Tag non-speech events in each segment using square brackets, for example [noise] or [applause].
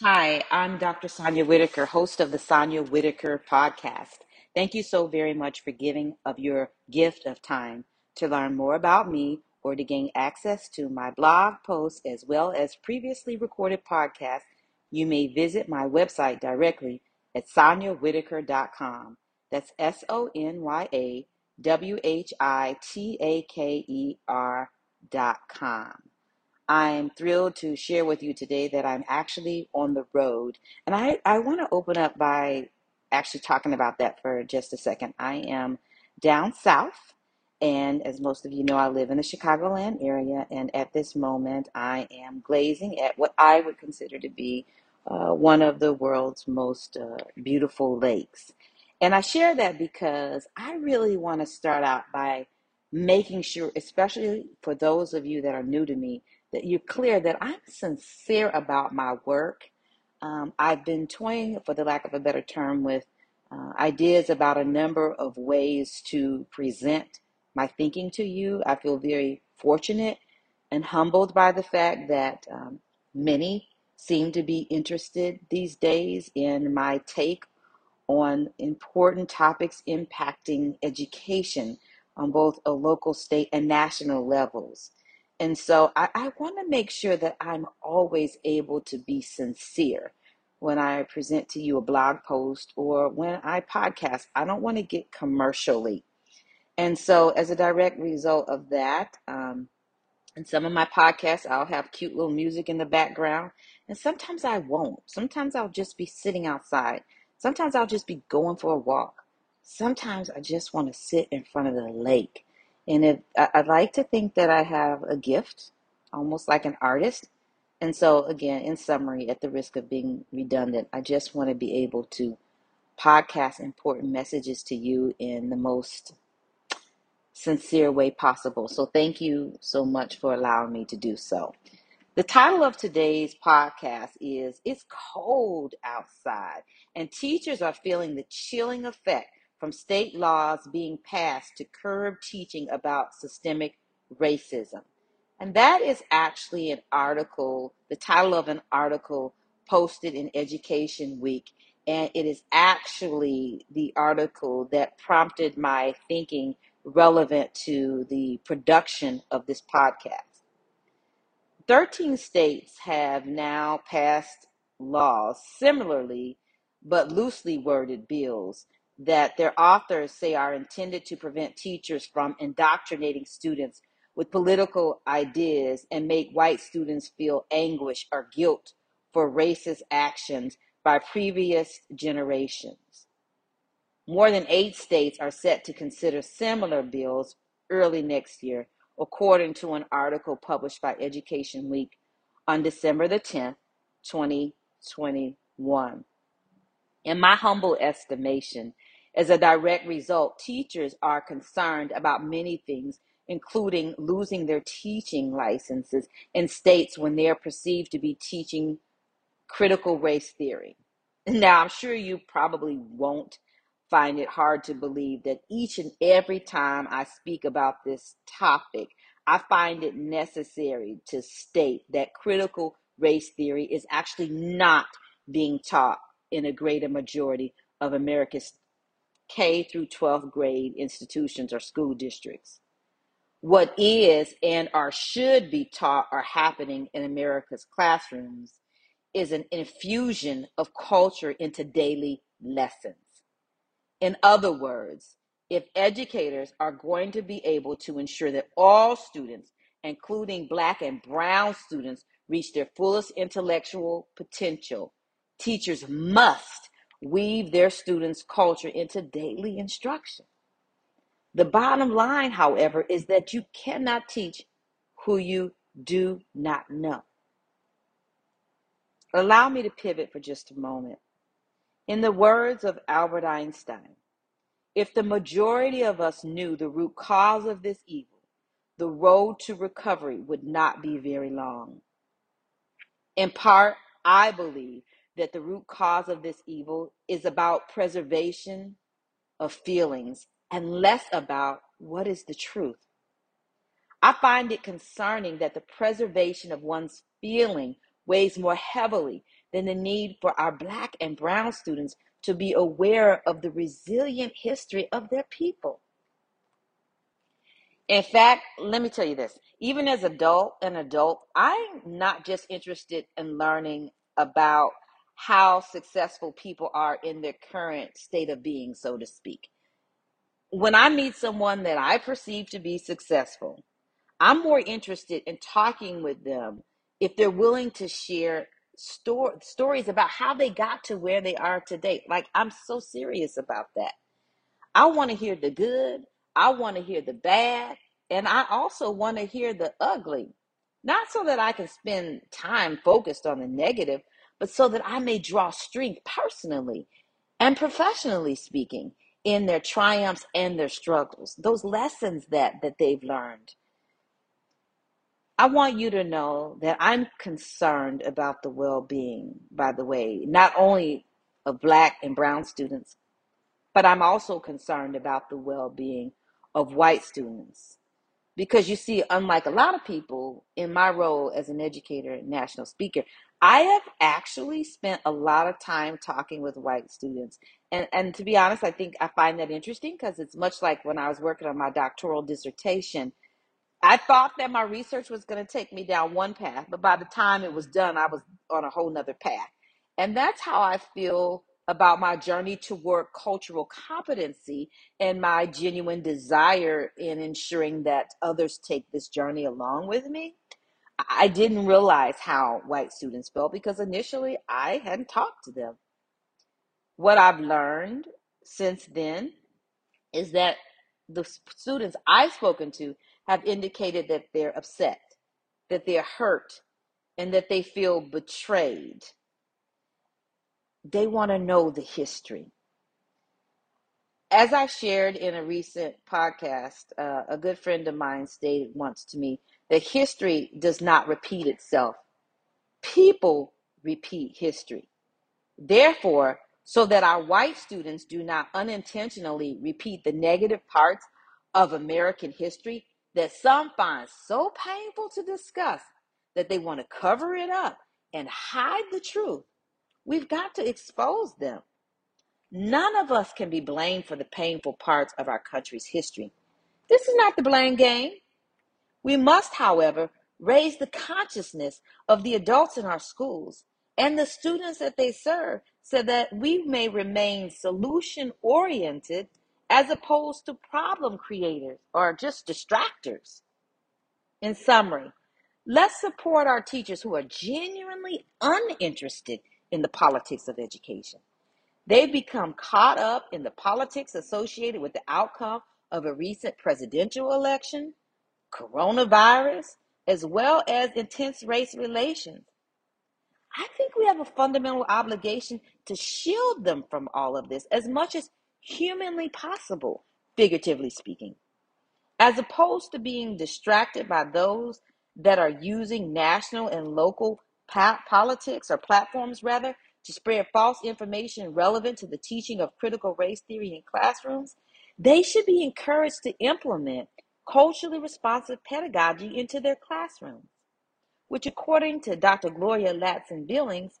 Hi, I'm Dr. Sonya Whitaker, host of the Sonya Whitaker podcast. Thank you so very much for giving of your gift of time to learn more about me or to gain access to my blog posts as well as previously recorded podcasts. You may visit my website directly at sonyawhitaker.com. That's S O N Y A W H I T A K E R dot com. I'm thrilled to share with you today that I'm actually on the road. And I, I want to open up by actually talking about that for just a second. I am down south, and as most of you know, I live in the Chicagoland area. And at this moment, I am glazing at what I would consider to be uh, one of the world's most uh, beautiful lakes. And I share that because I really want to start out by making sure, especially for those of you that are new to me, that you're clear that I'm sincere about my work. Um, I've been toying, for the lack of a better term, with uh, ideas about a number of ways to present my thinking to you. I feel very fortunate and humbled by the fact that um, many seem to be interested these days in my take on important topics impacting education on both a local, state, and national levels. And so I, I want to make sure that I'm always able to be sincere when I present to you a blog post or when I podcast. I don't want to get commercially. And so, as a direct result of that, um, in some of my podcasts, I'll have cute little music in the background. And sometimes I won't. Sometimes I'll just be sitting outside. Sometimes I'll just be going for a walk. Sometimes I just want to sit in front of the lake. And if I, I like to think that I have a gift, almost like an artist. And so, again, in summary, at the risk of being redundant, I just want to be able to podcast important messages to you in the most sincere way possible. So thank you so much for allowing me to do so. The title of today's podcast is It's Cold Outside, and teachers are feeling the chilling effect from state laws being passed to curb teaching about systemic racism. And that is actually an article, the title of an article posted in Education Week. And it is actually the article that prompted my thinking relevant to the production of this podcast. 13 states have now passed laws similarly, but loosely worded bills that their authors say are intended to prevent teachers from indoctrinating students with political ideas and make white students feel anguish or guilt for racist actions by previous generations. More than eight states are set to consider similar bills early next year, according to an article published by Education Week on December the 10th, 2021. In my humble estimation, as a direct result, teachers are concerned about many things, including losing their teaching licenses in states when they are perceived to be teaching critical race theory. [laughs] Now, I'm sure you probably won't find it hard to believe that each and every time I speak about this topic, I find it necessary to state that critical race theory is actually not being taught in a greater majority of America's K through 12th grade institutions or school districts. What is and or should be taught are happening in America's classrooms is an infusion of culture into daily lessons. In other words, if educators are going to be able to ensure that all students, including Black and Brown students, reach their fullest intellectual potential, teachers must weave their students' culture into daily instruction. The bottom line, however, is that you cannot teach who you do not know. Allow me to pivot for just a moment. In the words of Albert Einstein, if the majority of us knew the root cause of this evil, the road to recovery would not be very long. In part, I believe that the root cause of this evil is about preservation of feelings and less about what is the truth. I find it concerning that the preservation of one's feeling weighs more heavily than the need for our Black and Brown students to be aware of the resilient history of their people. In fact, let me tell you this. Even as adult, an adult, I'm not just interested in learning about how successful people are in their current state of being, so to speak. When I meet someone that I perceive to be successful, I'm more interested in talking with them if they're willing to share sto- stories about how they got to where they are today. Like, I'm so serious about that. I want to hear the good, I want to hear the bad, and I also want to hear the ugly. Not so that I can spend time focused on the negative, but so that I may draw strength personally and professionally speaking in their triumphs and their struggles, those lessons that that they've learned. I want you to know that I'm concerned about the well-being, by the way, not only of black and brown students, but I'm also concerned about the well being of white students. Because you see, unlike a lot of people in my role as an educator and national speaker, I have actually spent a lot of time talking with white students. And, and to be honest, I think I find that interesting because it's much like when I was working on my doctoral dissertation I thought that my research was going to take me down one path, but by the time it was done, I was on a whole nother path. And that's how I feel about my journey toward cultural competency and my genuine desire in ensuring that others take this journey along with me. I didn't realize how white students felt because initially I hadn't talked to them. What I've learned since then is that the students I've spoken to have indicated that they're upset, that they're hurt, and that they feel betrayed. They want to know the history. As I shared in a recent podcast, uh, a good friend of mine stated once to me that history does not repeat itself. People repeat history. Therefore, so that our white students do not unintentionally repeat the negative parts of American history that some find so painful to discuss that they want to cover it up and hide the truth, we've got to expose them. None of us can be blamed for the painful parts of our country's history. This is not the blame game. We must, however, raise the consciousness of the adults in our schools and the students that they serve so that we may remain solution oriented as opposed to problem creators or just distractors. In summary, let's support our teachers who are genuinely uninterested in the politics of education. They've become caught up in the politics associated with the outcome of a recent presidential election, coronavirus, as well as intense race relations. I think we have a fundamental obligation to shield them from all of this as much as humanly possible, figuratively speaking, as opposed to being distracted by those that are using national and local politics or platforms, rather, to spread false information relevant to the teaching of critical race theory in classrooms. They should be encouraged to implement culturally responsive pedagogy into their classrooms, which, according to Dr. Gloria Ladson Billings,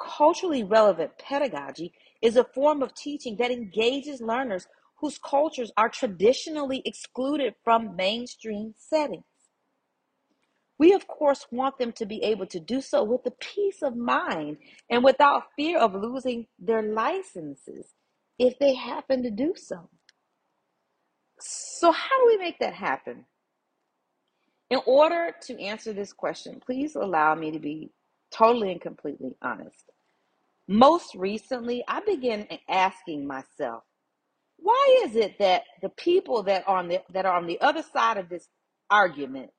culturally relevant pedagogy is a form of teaching that engages learners whose cultures are traditionally excluded from mainstream settings. We, of course, want them to be able to do so with a peace of mind and without fear of losing their licenses if they happen to do so. So, how do we make that happen? In order to answer this question, please allow me to be totally and completely honest. Most recently, I began asking myself, why is it that the people that are on the that are on the other side of this argument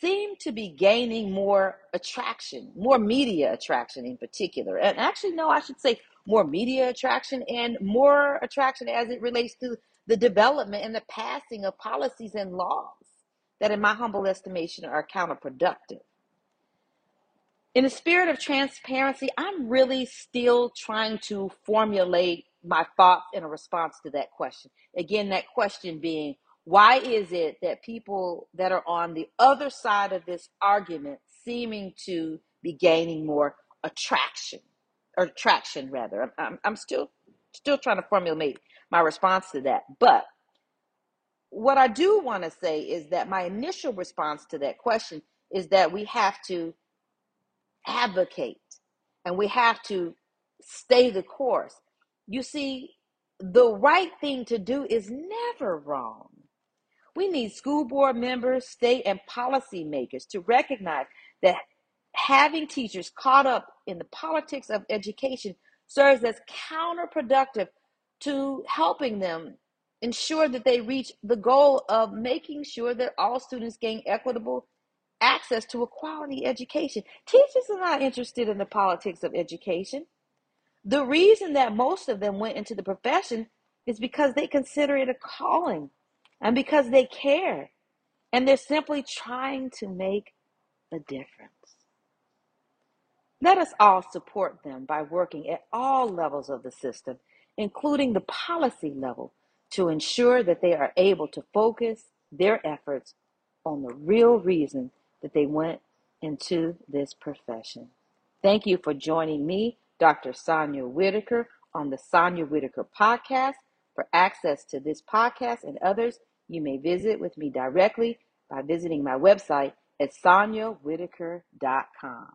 seem to be gaining more attraction, more media attraction in particular. And actually, no, I should say more media attraction and more attraction as it relates to the development and the passing of policies and laws that, in my humble estimation, are counterproductive. In the spirit of transparency, I'm really still trying to formulate my thoughts in a response to that question. Again, that question being, why is it that people that are on the other side of this argument seeming to be gaining more attraction or traction rather. I'm, I'm, still still trying to formulate my response to that. But what I do want to say is that my initial response to that question is that we have to advocate and we have to stay the course. You see, the right thing to do is never wrong. We need school board members, state, and policymakers to recognize that having teachers caught up in the politics of education serves as counterproductive to helping them ensure that they reach the goal of making sure that all students gain equitable access to a quality education. Teachers are not interested in the politics of education. The reason that most of them went into the profession is because they consider it a calling and because they care and they're simply trying to make a difference. Let us all support them by working at all levels of the system, including the policy level, to ensure that they are able to focus their efforts on the real reason that they went into this profession. Thank you for joining me, Dr. Sonya Whitaker, on the Sonya Whitaker podcast. For access to this podcast and others, you may visit with me directly by visiting my website at sonyawhitaker.com.